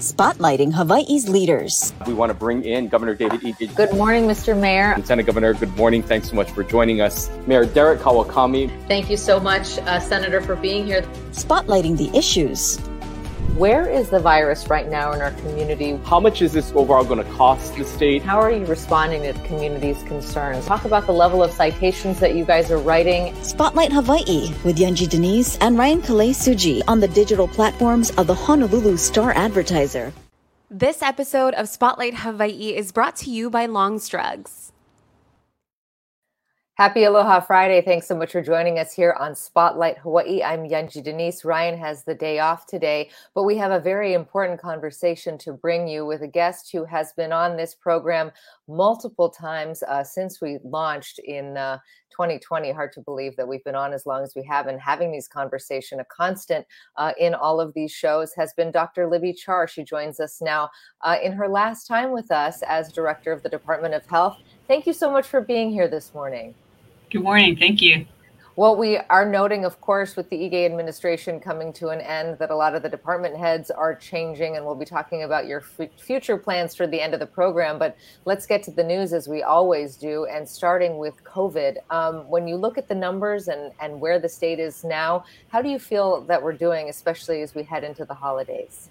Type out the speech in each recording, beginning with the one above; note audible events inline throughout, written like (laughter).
spotlighting Hawaii's leaders. We want to bring in Governor David Ige. Good morning, Mr. Mayor. Lieutenant Governor, good morning. Thanks so much for joining us. Mayor Derek Kawakami. Thank you so much, uh, Senator, for being here. Spotlighting the issues. Where is the virus right now in our community? How much is this overall going to cost the state? How are you responding to the community's concerns? Talk about the level of citations that you guys are writing. Spotlight Hawaii with Yunji de Nies and Ryan Kalei Tsuji on the digital platforms of the Honolulu Star Advertiser. This episode of Spotlight Hawaii is brought to you by Long's Drugs. Happy Aloha Friday. Thanks so much for joining us here on Spotlight Hawaii. I'm Yunji de Nies. Ryan has the day off today, but we have a very important conversation to bring you with a guest who has been on this program multiple times uh, since we launched in uh, 2020. Hard to believe that we've been on as long as we have and having these conversation. A constant uh, in all of these shows has been Dr. Libby Char. She joins us now uh, in her last time with us as director of the Department of Health. Thank you so much for being here this morning. Good morning. Thank you. Well, we are noting, of course, with the Ige administration coming to an end, that a lot of the department heads are changing, and we'll be talking about your f- future plans for the end of the program. But let's get to the news as we always do, and starting with COVID. Um, when you look at the numbers and, and where the state is now, how do you feel that we're doing, especially as we head into the holidays?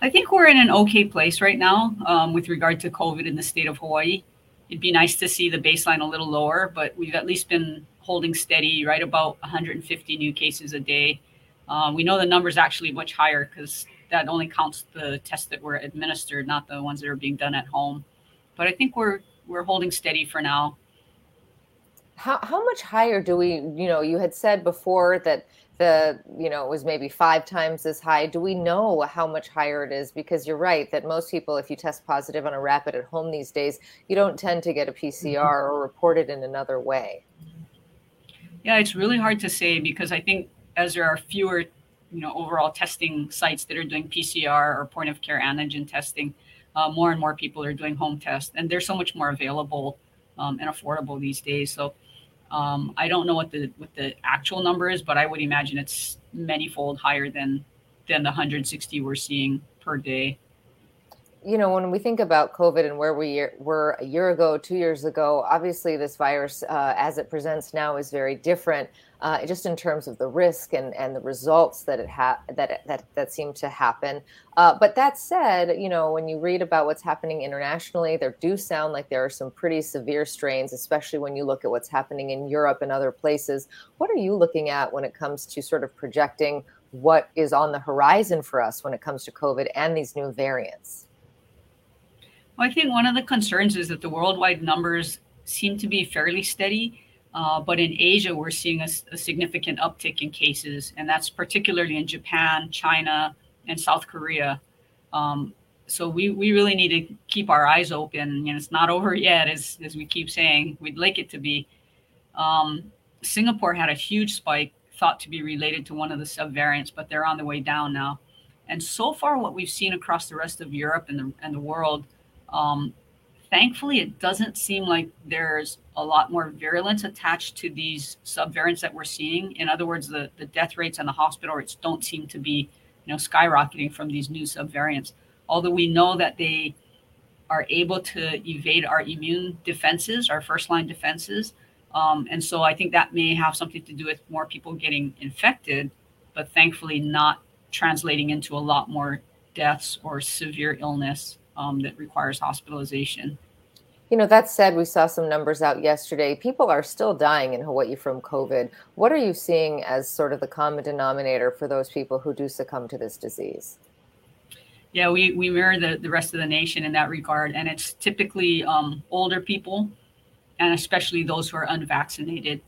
I think we're in an okay place right now um, with regard to COVID in the state of Hawaii it'd be nice to see the baseline a little lower, but we've at least been holding steady right about 150 new cases a day. Uh, we know the number is actually much higher because that only counts the tests that were administered, not the ones that are being done at home. But I think we're we're holding steady for now. How how much higher do we? You know, you had said before that the you know it was maybe five times as high. Do we know how much higher it is? Because you're right that most people if you test positive on a rapid at home these days you don't tend to get a pcr mm-hmm. or report it in another way. Yeah it's really hard to say because i think as there are fewer you know overall testing sites that are doing pcr or point of care antigen testing uh, more and more people are doing home tests and they're so much more available um, and affordable these days. So um, I don't know what the what the actual number is, but I would imagine it's manyfold higher than than the 160 we're seeing per day. You know, when we think about COVID and where we were a year ago, two years ago, obviously this virus, uh, as it presents now, is very different uh, just in terms of the risk and, and the results that it ha- that that that seem to happen. Uh, but that said, you know, when you read about what's happening internationally, there do sound like there are some pretty severe strains, especially when you look at what's happening in Europe and other places. What are you looking at when it comes to sort of projecting what is on the horizon for us when it comes to COVID and these new variants? Well, I think one of the concerns is that the worldwide numbers seem to be fairly steady uh, but in Asia, we're seeing a, a, significant uptick in cases, and that's particularly in Japan, China, and South Korea. Um, so we, we really need to keep our eyes open. Know, it's not over yet, as, as we keep saying. We'd like it to be. Um, Singapore had a huge spike thought to be related to one of the subvariants, but they're on the way down now. And so far, what we've seen across the rest of Europe and the, and the world, um, thankfully, it doesn't seem like there's a lot more virulence attached to these subvariants that we're seeing. In other words, the, the death rates and the hospital rates don't seem to be, you know, skyrocketing from these new subvariants. Although we know that they are able to evade our immune defenses, our first line defenses. Um, and so I think that may have something to do with more people getting infected, but thankfully not translating into a lot more deaths or severe illness um, that requires hospitalization. You know, that said, we saw some numbers out yesterday. People are still dying in Hawaii from COVID. What are you seeing as sort of the common denominator for those people who do succumb to this disease? Yeah, we, we mirror the, the rest of the nation in that regard. And it's typically um, older people, and especially those who are unvaccinated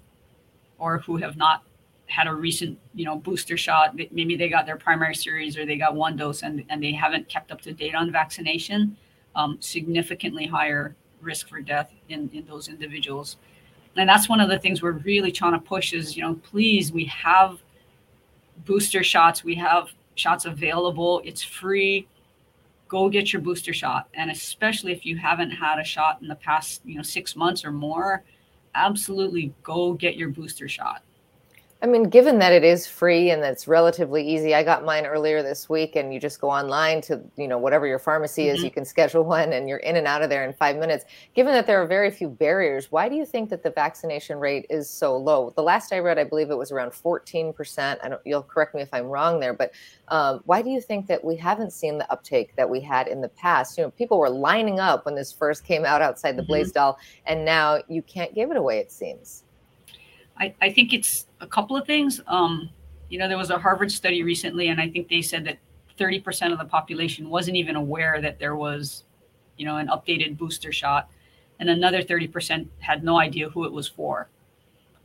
or who have not had a recent you know booster shot. Maybe they got their primary series or they got one dose and, and they haven't kept up to date on vaccination um, significantly higher risk for death in, in those individuals. And that's one of the things we're really trying to push is you know please we have booster shots. We have shots available. It's free. Go get your booster shot. And especially if you haven't had a shot in the past you know six months or more absolutely go get your booster shot I mean, given that it is free and that's relatively easy, I got mine earlier this week, and you just go online to you know whatever your pharmacy is, mm-hmm. you can schedule (laughs) one, and you're in and out of there in five minutes. Given that there are very few barriers, why do you think that the vaccination rate is so low? The last I read, I believe it was around 14 percent. I don't. You'll correct me if I'm wrong there, but um, why do you think that we haven't seen the uptake that we had in the past? You know, people were lining up when this first came out outside the mm-hmm. Blaisdell, and now you can't give it away. It seems. I, I think it's a couple of things. Um, you know, there was a Harvard study recently, and I think they said that 30% of the population wasn't even aware that there was, you know, an updated booster shot, and another 30% had no idea who it was for.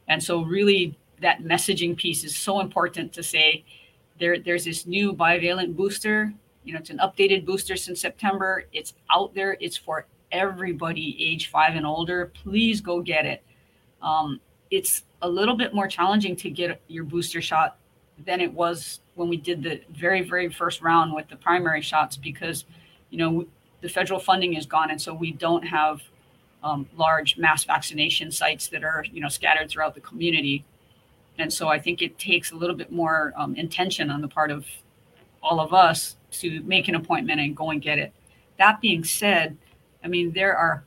And so, really, that messaging piece is so important to say there, there's this new bivalent booster. You know, it's an updated booster since September. It's out there. It's for everybody age five and older. Please go get it. Um, it's a little bit more challenging to get your booster shot than it was when we did the very very first round with the primary shots because you know the federal funding is gone and so we don't have um, large mass vaccination sites that are you know scattered throughout the community. And so i think it takes a little bit more um, intention on the part of all of us to make an appointment and go and get it. That being said i mean there are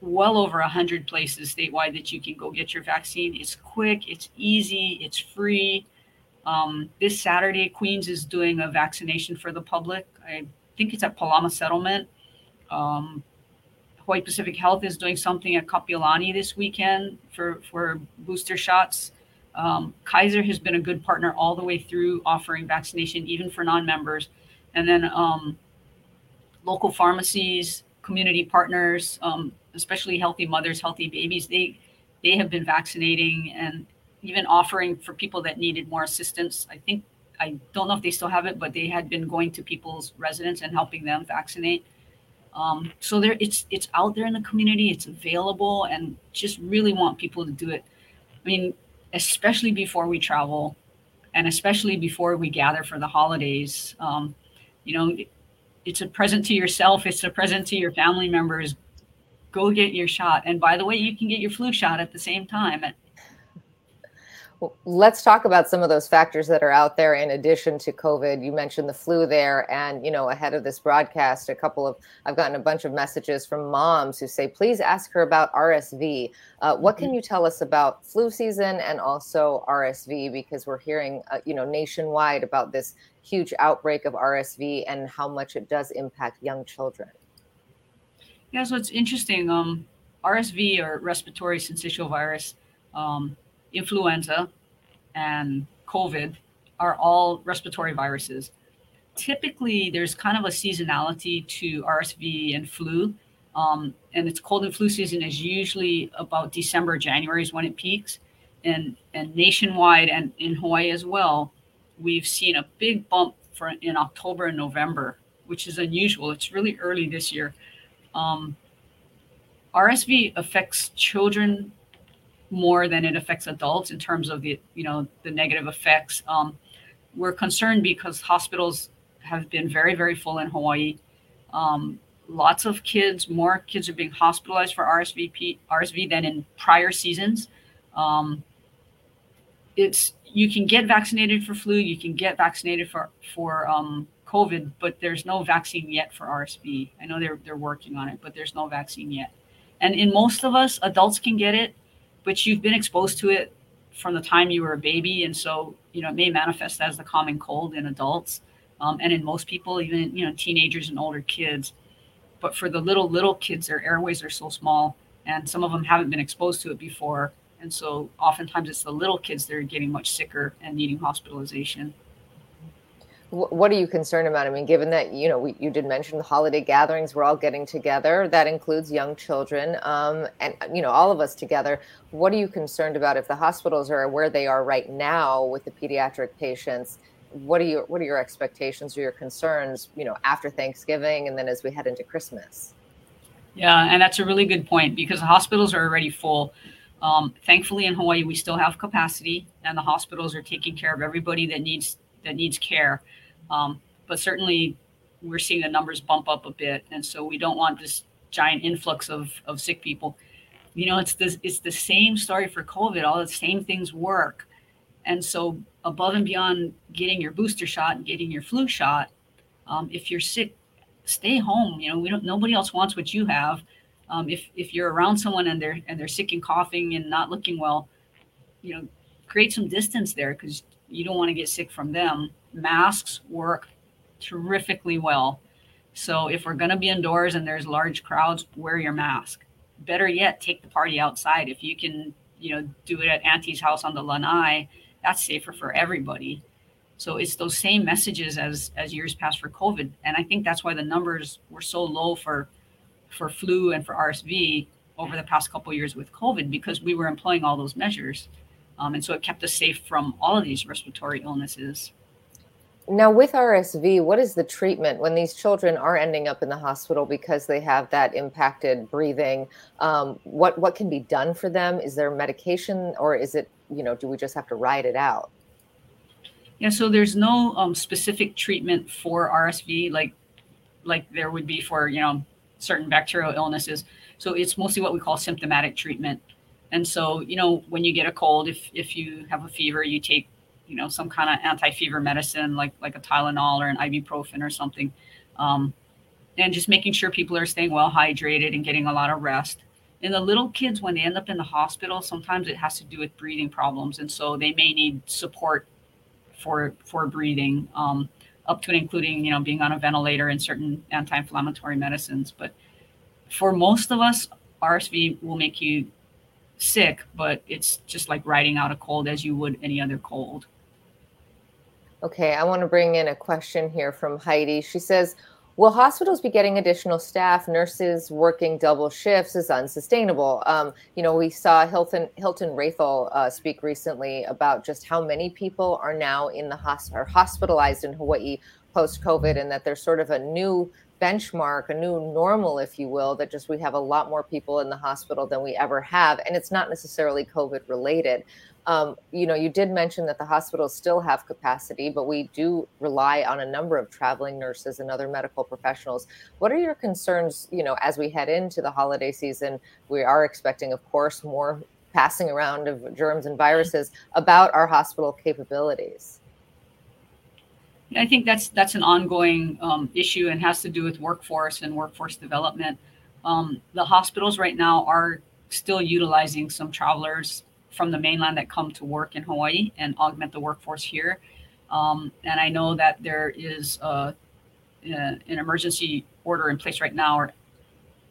well over 100 places statewide that you can go get your vaccine. It's quick, it's easy, it's free. Um, this Saturday, Queens is doing a vaccination for the public. I think it's at Palama Settlement. Um, Hawaii Pacific Health is doing something at Kapiolani this weekend for, for booster shots. Um, Kaiser has been a good partner all the way through offering vaccination, even for non members. And then um, local pharmacies, community partners, um, especially healthy mothers, healthy babies, they they have been vaccinating and even offering for people that needed more assistance. I think I don't know if they still have it, but they had been going to people's residents and helping them vaccinate. Um, so there, it's it's out there in the community. It's available, and just really want people to do it. I mean, especially before we travel, and especially before we gather for the holidays. Um, you know, it's a present to yourself. It's a present to your family members go get your shot. And by the way, you can get your flu shot at the same time. Well, let's talk about some of those factors that are out there in addition to COVID. You mentioned the flu there, and you know, ahead of this broadcast, a couple of I've gotten a bunch of messages from moms who say, "Please ask her about RSV." Uh, what can mm-hmm. you tell us about flu season and also RSV? Because we're hearing, uh, you know, nationwide about this huge outbreak of RSV and how much it does impact young children. Yeah, so it's interesting. Um, RSV or respiratory syncytial virus, um, influenza, and COVID are all respiratory viruses. Typically, there's kind of a seasonality to RSV and flu. Um, and it's cold and flu season is usually about December, January is when it peaks. And, and nationwide and in Hawaii as well, we've seen a big bump for in October and November, which is unusual. It's really early this year. Um, RSV affects children more than it affects adults in terms of the you know the negative effects. Um, we're concerned because hospitals have been very very full in Hawaii. Um, lots of kids, more kids are being hospitalized for RSV RSV than in prior seasons. Um, it's you can get vaccinated for flu, you can get vaccinated for for um, COVID, but there's no vaccine yet for RSV. I know they're they're working on it, but there's no vaccine yet. And in most of us, adults can get it, but you've been exposed to it from the time you were a baby, and so you know it may manifest as the common cold in adults, um, and in most people, even you know teenagers and older kids. But for the little little kids, their airways are so small, and some of them haven't been exposed to it before, and so oftentimes it's the little kids that are getting much sicker and needing hospitalization what are you concerned about? I mean, given that you know we, you did mention the holiday gatherings, we're all getting together. That includes young children, um, and you know all of us together. What are you concerned about if the hospitals are where they are right now with the pediatric patients? What are your what are your expectations or your concerns? You know, after Thanksgiving and then as we head into Christmas. Yeah, and that's a really good point because the hospitals are already full. Um, thankfully, in Hawaii, we still have capacity, and the hospitals are taking care of everybody that needs that needs care. Um, but certainly, we're seeing the numbers bump up a bit, and so we don't want this giant influx of of sick people. You know, it's this it's the same story for COVID. All the same things work, and so above and beyond getting your booster shot and getting your flu shot, um, if you're sick, stay home. You know, we don't. Nobody else wants what you have. Um, if if you're around someone and they're and they're sick and coughing and not looking well, you know, create some distance there because you don't want to get sick from them. Masks work terrifically well. So if we're going to be indoors and there's large crowds, wear your mask. Better yet, take the party outside. If you can, you know, do it at Auntie's house on the lanai, that's safer for everybody. So it's those same messages as as years past for COVID, and I think that's why the numbers were so low for for flu and for RSV over the past couple years with COVID because we were employing all those measures, um, and so it kept us safe from all of these respiratory illnesses. Now, with RSV, what is the treatment when these children are ending up in the hospital because they have that impacted breathing? Um, what what can be done for them? Is there medication, or is it you know do we just have to ride it out? Yeah, so there's no um, specific treatment for RSV like like there would be for you know certain bacterial illnesses. So it's mostly what we call symptomatic treatment. And so you know when you get a cold, if if you have a fever, you take you know some kind of anti-fever medicine like like a Tylenol or an ibuprofen or something, um, and just making sure people are staying well hydrated and getting a lot of rest. And the little kids, when they end up in the hospital, sometimes it has to do with breathing problems, and so they may need support for for breathing, um, up to and including you know being on a ventilator and certain anti-inflammatory medicines. But for most of us, RSV will make you sick, but it's just like riding out a cold as you would any other cold. Okay, I want to bring in a question here from Heidi. She says, Will hospitals be getting additional staff? Nurses working double shifts is unsustainable. Um, you know, we saw Hilton Hilton Raethel uh, speak recently about just how many people are now in the hospital, are hospitalized in Hawaii post COVID, and that there's sort of a new benchmark, a new normal, if you will, that just we have a lot more people in the hospital than we ever have, and it's not necessarily COVID related. Um, you know, you did mention that the hospitals still have capacity, but we do rely on a number of traveling nurses and other medical professionals. What are your concerns, you know, as we head into the holiday season? We are expecting, of course, more passing around of germs and viruses about our hospital capabilities. I think that's that's an ongoing um, issue and has to do with workforce and workforce development. Um, the hospitals right now are still utilizing some travelers from the mainland that come to work in Hawaii and augment the workforce here. Um, and I know that there is a, a, an emergency order in place right now, or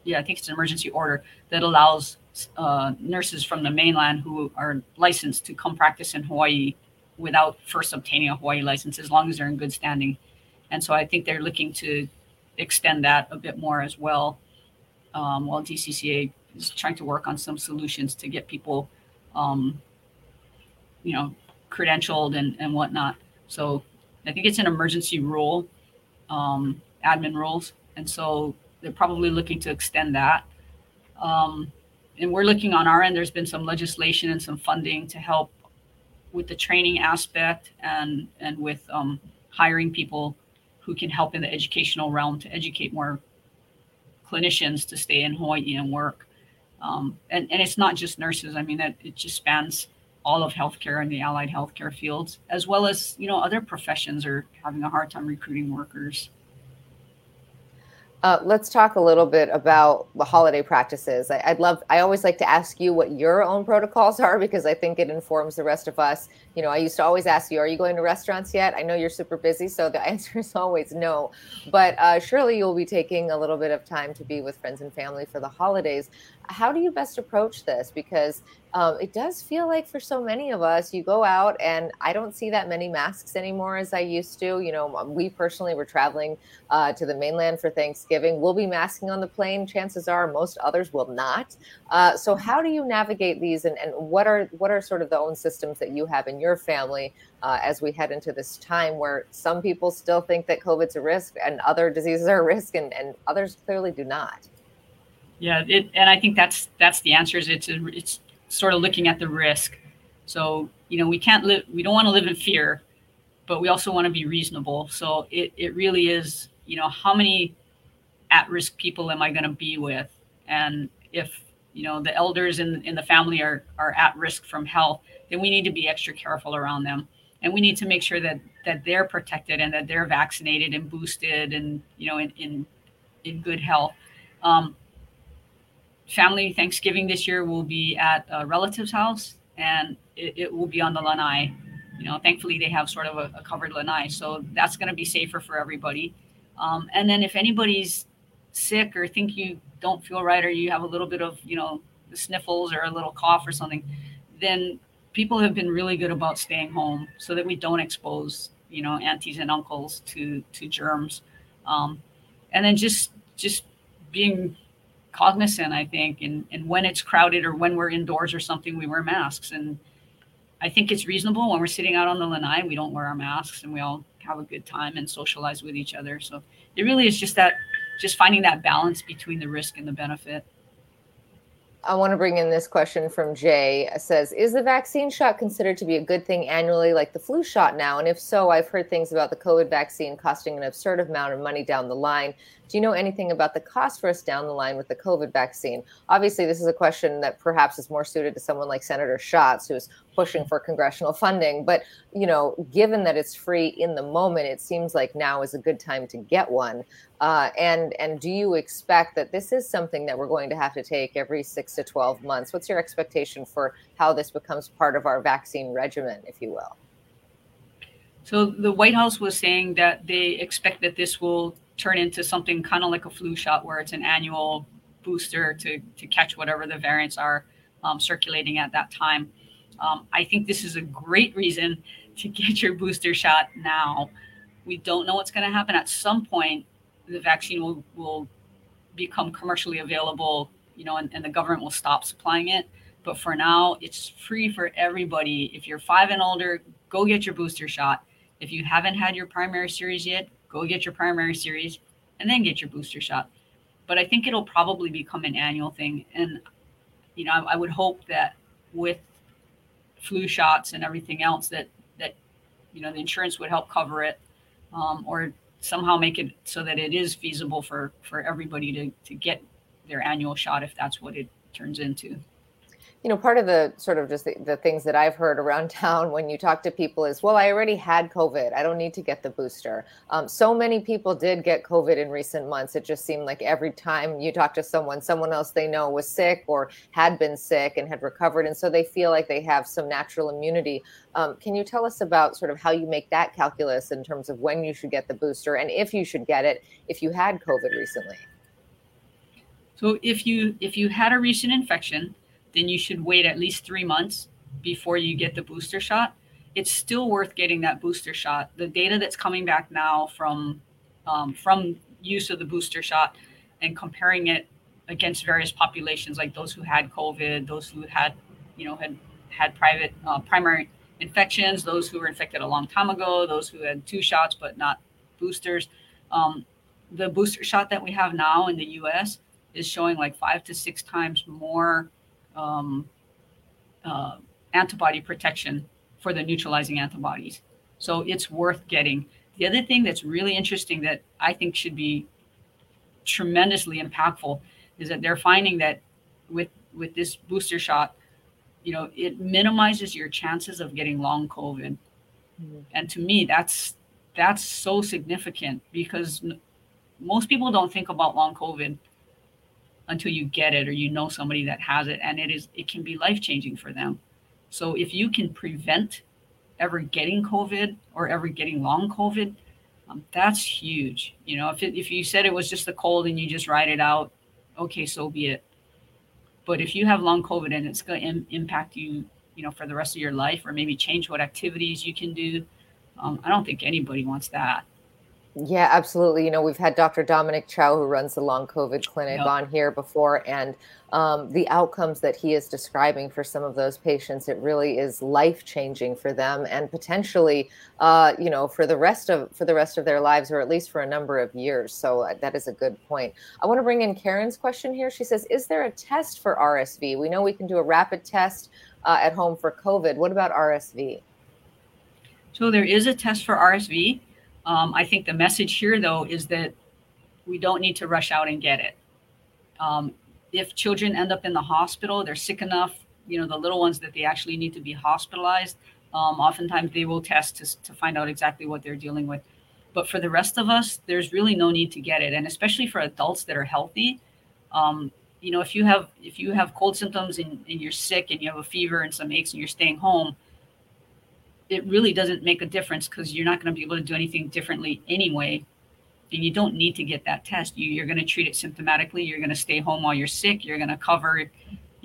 yeah, I think it's an emergency order that allows uh, nurses from the mainland who are licensed to come practice in Hawaii without first obtaining a Hawaii license, as long as they're in good standing. And so I think they're looking to extend that a bit more as well. Um, while DCCA is trying to work on some solutions to get people um, you know, credentialed and, and whatnot. So I think it's an emergency rule, um, admin rules. And so they're probably looking to extend that. Um, and we're looking on our end, there's been some legislation and some funding to help with the training aspect and, and with um, hiring people who can help in the educational realm to educate more clinicians to stay in Hawaii and work. Um, and, and it's not just nurses. I mean, it, it just spans all of healthcare and the allied healthcare fields, as well as, you know, other professions are having a hard time recruiting workers. Uh, let's talk a little bit about the holiday practices. I, would love, I always like to ask you what your own protocols are because I think it informs the rest of us. You know, I used to always ask you, are you going to restaurants yet? I know you're super busy, so the (laughs) answer is always no. But uh, surely you'll be taking a little bit of time to be with friends and family for the holidays. How do you best approach this? Because um, it does feel like for so many of us, you go out and I don't see that many masks anymore as I used to. You know, we personally were traveling uh, to the mainland for Thanksgiving. We'll be masking on the plane. Chances are most others will not. Uh, so how do you navigate these and, and what are what are sort of the own systems that you have in your family uh, as we head into this time where some people still think that COVID's a risk and other diseases are a risk and, and others clearly do not? Yeah, it, and I think that's that's the answer. Is it's a, it's sort of looking at the risk. So, you know, we can't live, we don't want to live in fear, but we also want to be reasonable. So it, it really is, you know, how many at risk people am I going to be with? And if, you know, the elders in, in the family are, are at risk from health, then we need to be extra careful around them and we need to make sure that that they're protected and that they're vaccinated and boosted and you know in in, in good health um, family thanksgiving this year will be at a relative's house and it, it will be on the lanai. You know thankfully they have sort of a, a covered lanai so that's going to be safer for everybody. Um, and then if anybody's sick or think you don't feel right or you have a little bit of you know sniffles or a little cough or something then people have been really good about staying home so that we don't expose you know aunties and uncles to to germs. Um, and then just just being cognizant i think and and when it's crowded or when we're indoors or something we wear masks. And i think it's reasonable when we're sitting out on the lanai we don't wear our masks and we all have a good time and socialize with each other. So it really is just that just finding that balance between the risk and the benefit I want to bring in this question from Jay. It says, Is the vaccine shot considered to be a good thing annually like the flu shot now? And if so, I've heard things about the COVID vaccine costing an absurd amount of money down the line. Do you know anything about the cost for us down the line with the COVID vaccine? Obviously, this is a question that perhaps is more suited to someone like Senator Schatz, who's pushing for congressional funding. But you know, given that it's free in the moment, it seems like now is a good time to get one. Uh, and and do you expect that this is something that we're going to have to take every six to twelve months? What's your expectation for how this becomes part of our vaccine regimen, if you will? So the White House was saying that they expect that this will turn into something kind of like a flu shot where it's an annual booster to, to catch whatever the variants are um, circulating at that time. Um, I think this is a great reason to get your booster shot now. We don't know what's going to happen. At some point, the vaccine will, will become commercially available, you know, and, and the government will stop supplying it. But for now, it's free for everybody. If you're five and older, go get your booster shot. If you haven't had your primary series yet, go get your primary series and then get your booster shot. But I think it'll probably become an annual thing. And, you know, I, I would hope that with flu shots and everything else that, that, you know, the insurance would help cover it um, or somehow make it so that it is feasible for, for everybody to, to get their annual shot if that's what it turns into you know, part of the sort of just the, the, things that I've heard around (laughs) town when you talk to people is, well, I already had COVID. I don't need to get the booster. Um, so many people did get COVID in recent months. It just seemed like every time you talk to someone, someone else they know was sick or had been sick and had recovered. And so they feel like they have some natural immunity. Um, can you tell us about sort of how you make that calculus in terms of when you should get the booster and if you should get it if you had COVID recently? So if you if you had a recent infection, then you should wait at least three months before you get the booster shot. It's still worth getting that booster shot. The data that's coming back now from um, from use of the booster shot and comparing it against various populations, like those who had COVID, those who had, you know, had had private uh, primary infections, those who were infected a long time ago, those who had two shots but not boosters. Um, the booster shot that we have now in the U.S. is showing like five to six times more um, uh, antibody protection for the neutralizing antibodies. So it's worth getting. The other thing that's really interesting that I think should be tremendously impactful is that they're finding that with with this booster shot, you know, it minimizes your chances of getting long COVID. Mm-hmm. And to me, that's that's so significant because most people don't think about long COVID until you get it or you know somebody that has it and it is it can be life changing for them. So if you can prevent ever getting covid or ever getting long covid um, that's huge. You know if, it, if you said it was just a cold and you just ride it out okay so be it. But if you have long covid and it's going to Im- impact you you know for the rest of your life or maybe change what activities you can do um, i don't think anybody wants that yeah, absolutely. You know, we've had Dr. Dominic Chow, who runs the long COVID clinic, on here before, and um, the outcomes that he is describing for some of those patients, it really is life changing for them, and potentially, uh, you know, for the rest of for the rest of their lives, or at least for a number of years. So uh, that is a good point. I want to bring in Karen's question here. She says, "Is there a test for RSV? We know we can do a rapid test uh, at home for COVID. What about RSV?" So there is a test for RSV. Um, I think the message here, though, is that we don't need to rush out and get it. Um, if children end up in the hospital, they're sick enough, you know the little ones that they actually need to be hospitalized um, oftentimes they will test to, to find out exactly what they're dealing with but for the rest of us there's really no need to get it and especially for adults that are healthy um, you know if you have if you have cold symptoms and, and you're sick and you have a fever and some aches and you're staying home it really doesn't make a difference because you're not going to be able to do anything differently anyway. And you don't need to get that test. You, you're going to treat it symptomatically. You're going to stay home while you're sick. You're going to cover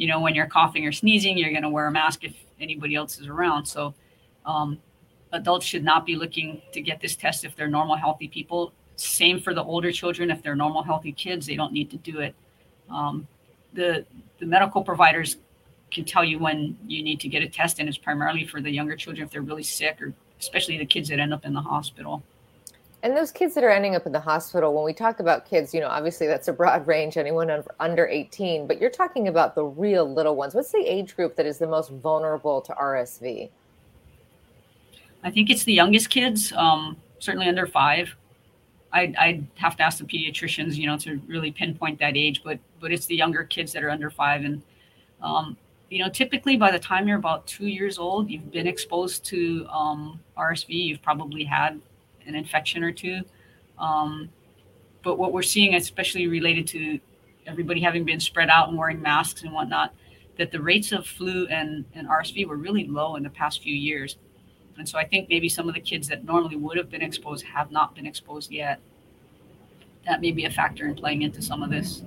you know when you're coughing or sneezing you're going to wear a mask if anybody else is around. So um, adults should not be looking to get this test if they're normal healthy people. Same for the older children. If they're normal healthy kids they don't need to do it. Um, the the medical providers can tell you when you need to get a test and it's primarily for the younger children if they're really sick or especially the kids that end up in the hospital and those kids that are ending up in the hospital, when we talk about kids, you know, obviously that's a broad (laughs) range, anyone under 18, but you're talking about the real little ones. What's the age group that is the most vulnerable to RSV? I think it's the youngest kids, um, certainly under five. I'd, I'd, have to ask the pediatricians, you know, to really pinpoint that age, but but it's the younger kids that are under five, and um, you know, typically by the time you're about two years old, you've been exposed to um, RSV. You've probably had an infection or two. Um, but what we're seeing, especially related to everybody having been spread out and wearing masks and whatnot, that the rates of flu and, and RSV were really low in the past few years. And so I think maybe some of the kids that normally would have been exposed have not been exposed yet. That may be a factor in playing into some of this.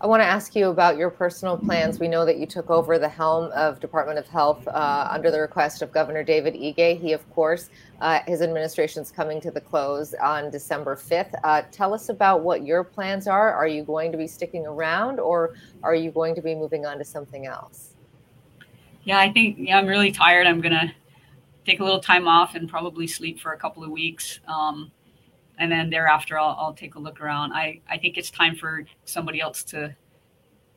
I want to ask you about your personal plans. We know that you took over the helm of Department of Health uh, under the request of Governor David Ige. He, of course, uh, his administration is coming to the close on December 5th. Uh, tell us about what your plans are. Are you going to be sticking around or are you going to be moving on to something else? Yeah, I think yeah, I'm really tired. I'm going to take a little time off and probably sleep for a couple of weeks. Um, and then thereafter I'll, I'll take a look around. I, I think it's time for somebody else to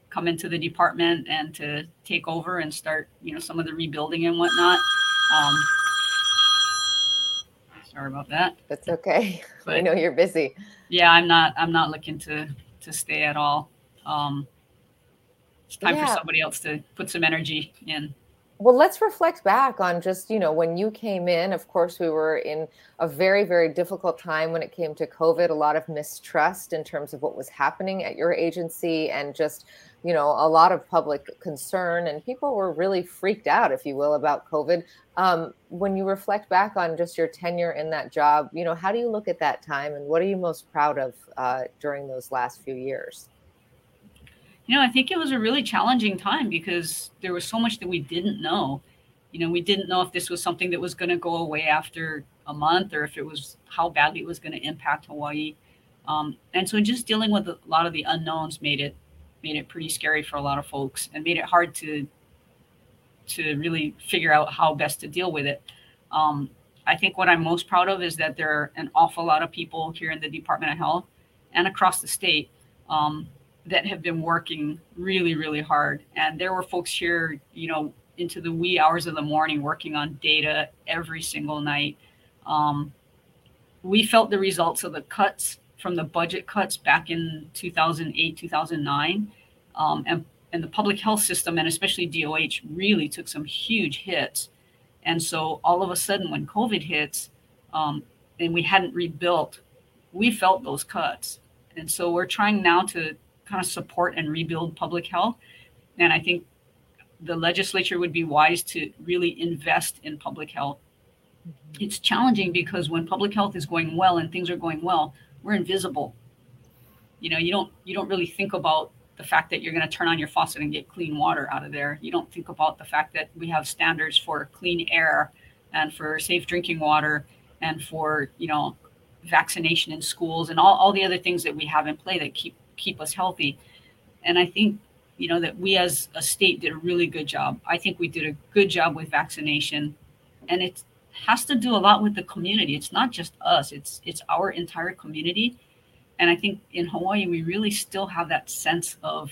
come into the department and to take over and start, you know, some of the rebuilding and whatnot. Um, sorry about that. That's okay. (laughs) But, I know you're busy. Yeah, I'm not. I'm not looking to to stay at all. Um, it's time yeah. for somebody else to put some energy in. Well, let's reflect back on just, you know, when you came in, of course, we were in a very, very difficult time when it came to COVID, a lot of mistrust in terms of what was happening at your agency and just, you know, a lot of public concern. And people were really freaked out, if you will, about COVID. Um, when you reflect back on just your tenure in that job, you know, how do you look at that time and what are you most proud of uh, during those last few years? You know, I think it was a really challenging time because there was so much that we didn't know. You know, we didn't know if this was something that was going to go away after a month or if it was how badly it was going to impact Hawaii. Um, and so just dealing with a lot of the unknowns made it made it pretty scary for a lot of folks and made it hard to to really figure out how best to deal with it. Um, I think what I'm most proud of is that there are an awful lot of people here in the Department of Health and across the state um, that have been working really, really hard. And there were folks here, you know, into the wee hours of the morning working on data every single night. Um, we felt the results of the cuts from the budget cuts back in 2008, 2009. Um, and, and the public health system, and especially DOH, really took some huge hits. And so all of a sudden, when COVID hits um, and we hadn't rebuilt, we felt those cuts. And so we're trying now to kind of support and rebuild public health. And I think the legislature would be wise to really invest in public health. Mm-hmm. It's challenging because when public health is going well and things are going well, we're invisible. You know, you don't you don't really think about the fact that you're going to turn on your faucet and get clean water out of there. You don't think about the fact that we have standards for clean air and for safe drinking water and for, you know, vaccination in schools and all, all the other things that we have in play that keep keep us healthy. And I think, you know, that we as a state did a really good job. I think we did a good job with vaccination. And it has to do a lot with the community. It's not just us, it's it's our entire community. And I think in Hawaii we really still have that sense of,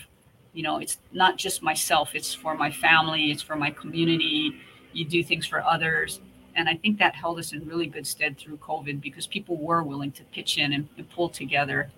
you know, it's not just myself, it's for my family, it's for my community. You do things for others. And I think that held us in really good stead through COVID because people were willing to pitch in and, and pull together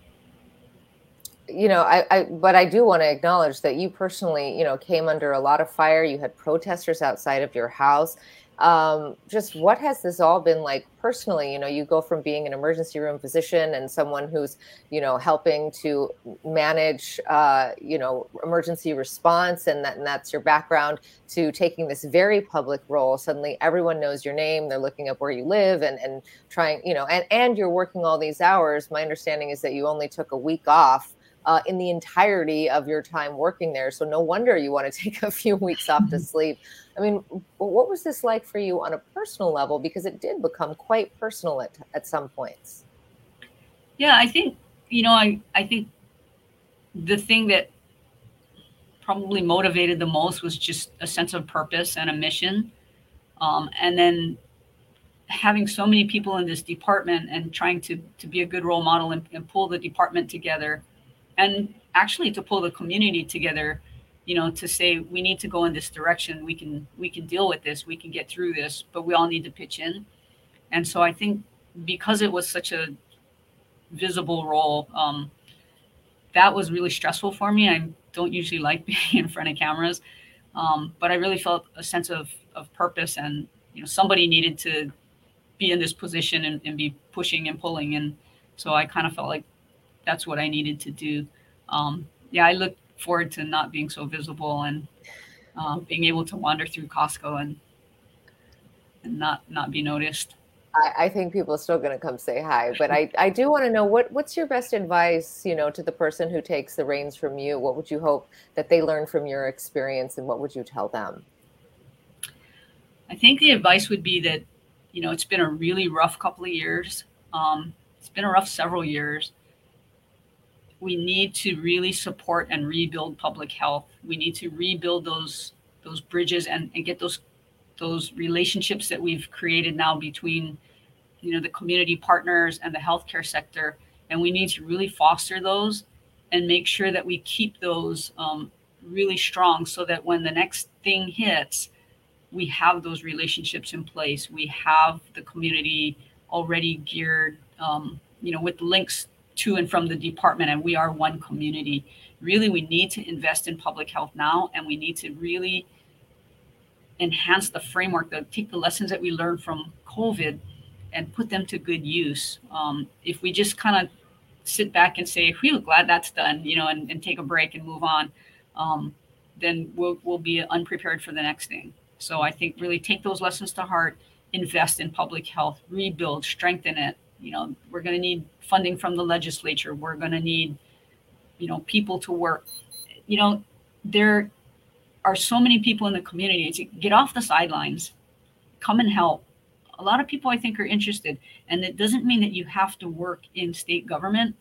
you know, I, I but I do want to acknowledge that you personally, you know, came under a lot of fire. You had protesters outside of your house. Um, just what has this all been like personally? You know, you go from being an emergency room physician and someone who's, you know, helping to manage, uh, you know, emergency response, and, that, and that's your background, to taking this very public role. Suddenly, everyone knows your name. They're looking up where you live and and trying, you know, and and you're working all these hours. My understanding is that you only took a week off uh, in the entirety of your time working there. So no wonder you want to (laughs) take a few weeks off to (laughs) sleep. I mean, what was this like for you on a personal level? Because it did become quite personal at, at some points. Yeah, I think, you know, I, I think the thing that probably motivated the most was just a sense of purpose and a mission. Um, and then having so many people in this department and trying to, to be a good role model and, and pull the department together and actually to pull the community together you know to say we need to go in this direction. We can we can deal with this. We can get through this but we all need to pitch in. And so i think because it was such a visible role um, that was really stressful for me. I don't usually like (laughs) being in front of cameras um, but i really felt a sense of, of purpose and you know somebody needed to be in this position and, and be pushing and pulling. And so i kind of felt like that's what I needed to do. Um, yeah, I look forward to not being so visible and uh, being able to wander through Costco and and not not be noticed. I, I think people are still going to come say hi, but I, I do want to know what what's your best advice, you know, to the person who takes the reins from you. What would you hope that they learn from your experience, and what would you tell them? I think the advice would be that, you know, it's been a really rough couple of years. Um, it's been a rough several years we need to really support and rebuild public health. We need to rebuild those those bridges and, and get those those relationships that we've created now between you know the community partners and the healthcare sector and we need to really foster those and make sure that we keep those um, really strong so that when the next thing hits we have those relationships in place we have the community already geared um, you know with links to and from the department and we are one community. Really we need to invest in public health now and we need to really enhance the framework that take the lessons that we learned from covid and put them to good use. Um, if we just kind of sit back and say we're glad that's done you know and, and, take a break and move on um, then we'll, we'll be unprepared for the next thing. So i think really take those lessons to heart invest in public health rebuild strengthen it you know we're going to need funding from the legislature. We're going to need you know people to work. You know there are so many people in the community. To get off the sidelines. Come and help. A lot of people i think are interested. And it doesn't mean that you have to work in state government.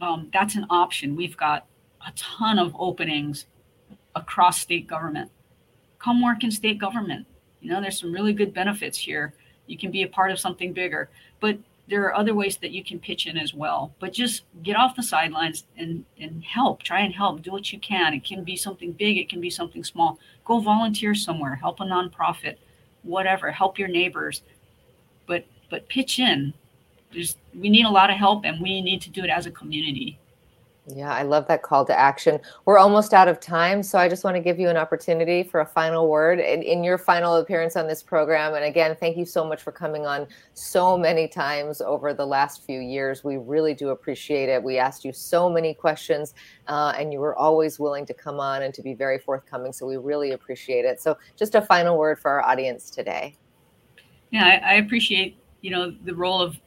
Um, that's an option. We've got a ton of openings across state government. Come work in state government. You know there's some really good benefits here. You can be a part of something bigger. But there are other ways that you can pitch in as well but just get off the sidelines and and help try and help do what you can. It can be something big it can be something small. Go volunteer somewhere help a nonprofit whatever help your neighbors but but pitch in. There's we need a lot of help and we need to do it as a community yeah, I love that call to action. We're almost out of time, so I just want to give you an opportunity for a final word in, in, your final appearance on this program. And again, thank you so much for coming on so many times over the last few years. We really do appreciate it. We asked you so many questions, uh, and you were always willing to come on and to be very forthcoming. So we really appreciate it. So, just a final word for our audience today. Yeah, I, I appreciate you know the role of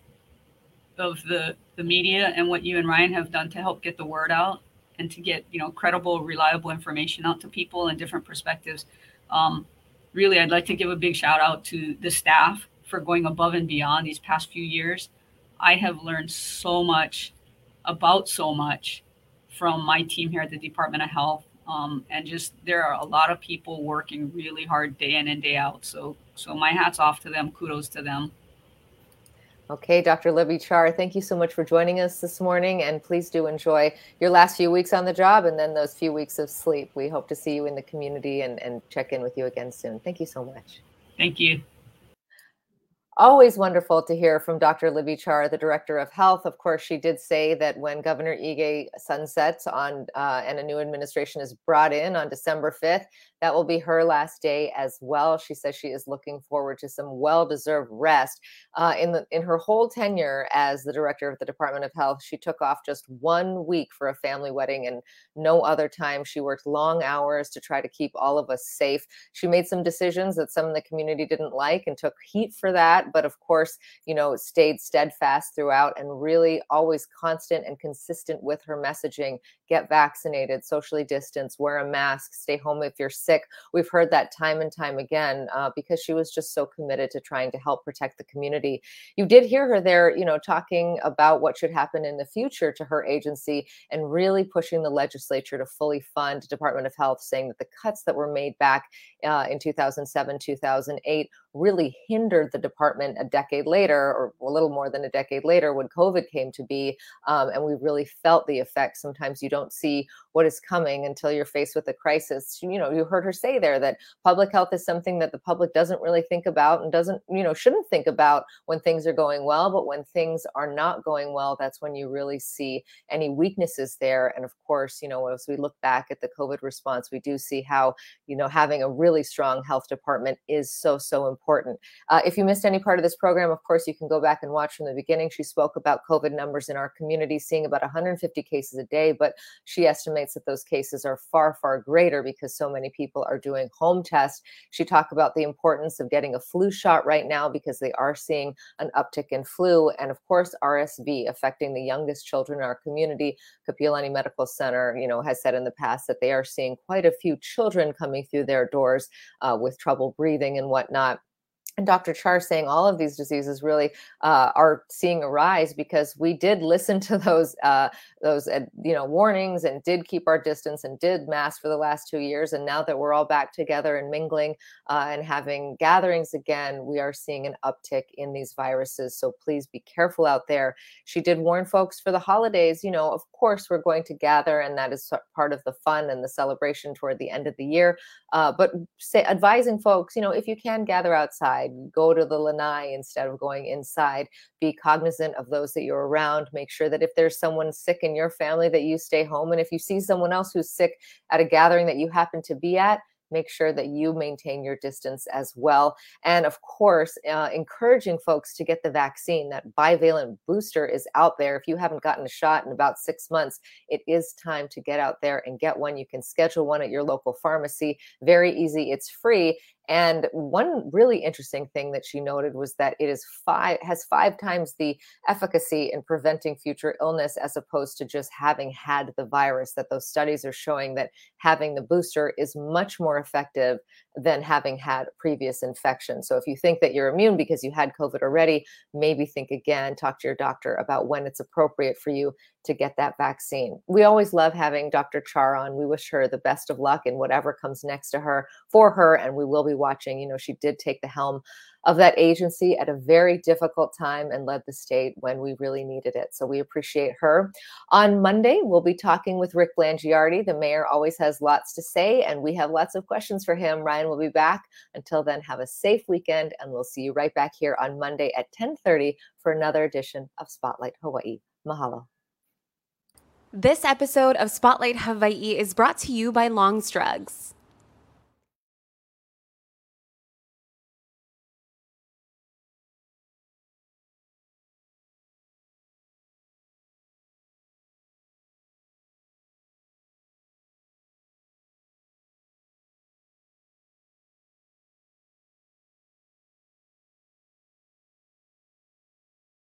of the the media and what you and Ryan have done to help get the word out and to get you know credible, reliable information out to people and different perspectives. Um, really, I'd like to give a big shout out to the staff for going above and beyond these past few years. I have learned so much about so much from my team here at the Department of Health. Um, and just there are a lot of people working really hard day in and day out. So so my hats off to them. Kudos to them. Okay, Dr. Libby Char, thank you so much for joining us this morning. And please do enjoy your last few weeks on the job and then those few weeks of sleep. We hope to see you in the community and, and check in with you again soon. Thank you so much. Thank you. Always wonderful to hear from Dr. Libby Char, the Director of Health. Of course, she did say that when Governor Ige sunsets on uh, and a new administration is brought in on December 5th, that will be her last day as well. She says she is looking forward to some well-deserved rest. Uh, in the in her whole tenure as the director of the Department of Health, she took off just one week for a family wedding, and no other time. She worked long hours to try to keep all of us safe. She made some decisions that some in the community didn't like and took heat for that, but of course, you know, stayed steadfast throughout and really always constant and consistent with her messaging. Get vaccinated, socially distance, wear a mask, stay home if you're sick. We've heard that time and time again uh, because she was just so committed to trying to help protect the community. You did hear her there, you know, talking about what should happen in the future to her agency and really pushing the legislature to fully fund Department of Health, saying that the cuts that were made back uh, in 2007, 2008 really hindered the department a decade later, or a little more than a decade later, when COVID came to be. Um, and we really felt the effects. Sometimes you don't see what is coming until you're faced with a crisis. You know, you heard her say there that public health is something that the public doesn't really think about and doesn't, you know, shouldn't think about when things are going well. But when things are not going well, that's when you really see any weaknesses there. And of course, you know, as we look back at the COVID response, we do see how, you know, having a really strong health department is so, so important. Uh, if you missed any part of this program, of course, you can go back and watch from the beginning. She spoke about COVID numbers in our community, seeing about 150 cases a day, but she estimates that those cases are far, far greater because so many people are doing home tests. She talked about the importance of getting a flu shot right now because they are seeing an uptick in flu. And of course, RSV affecting the youngest children in our community. Kapiolani Medical Center, you know, has said in the past that they are seeing quite a few children coming through their doors uh, with trouble breathing and whatnot and Dr. Char saying all of these diseases really uh, are seeing a rise because we did listen to (laughs) those uh, those uh, you know warnings and did keep our distance and did mask for the last two years. And now that we're all back together and mingling uh, and having gatherings again, we are seeing an uptick in these viruses. So please be careful out there. She did warn folks for the holidays. You know, of course, we're going to gather, and that is part of the fun and the celebration toward the end of the year. Uh, but say, advising folks, you know, if you can gather outside outside, go to the lanai instead of going inside. Be cognizant of those that you're around. Make sure that if there's someone sick in your family, that you stay home. And if you see someone else who's sick at a gathering that you happen to be at, make sure that you maintain your distance as well. And of course, uh, encouraging folks to get the vaccine. That bivalent booster is out there. If you haven't gotten a shot in about six months, it is time to get out there and get one. You can schedule one at your local pharmacy. Very easy, it's free. And one really interesting thing that she noted was that it is five has five times the efficacy in preventing future illness as opposed to just having had the virus. That those studies are showing that having the booster is much more effective than having had previous infection. So if you think that you're immune because you had COVID already, maybe think again, talk to your doctor about when it's appropriate for you to get that vaccine. We always love having Dr. Char on. We wish her the best of luck in whatever comes next to her for her and we will be watching. You know, she did take the helm of that agency at a very difficult time and led the state when we really needed it. So we appreciate her. On Monday, we'll be talking with Rick Blangiardi. The mayor always has lots to say, and we have lots of questions for him. Ryan will be back. Until then, have a safe weekend, and we'll see you right back here on Monday at 10:30 for another edition of Spotlight Hawaii. Mahalo. This episode of Spotlight Hawaii is brought to you by Long's Drugs.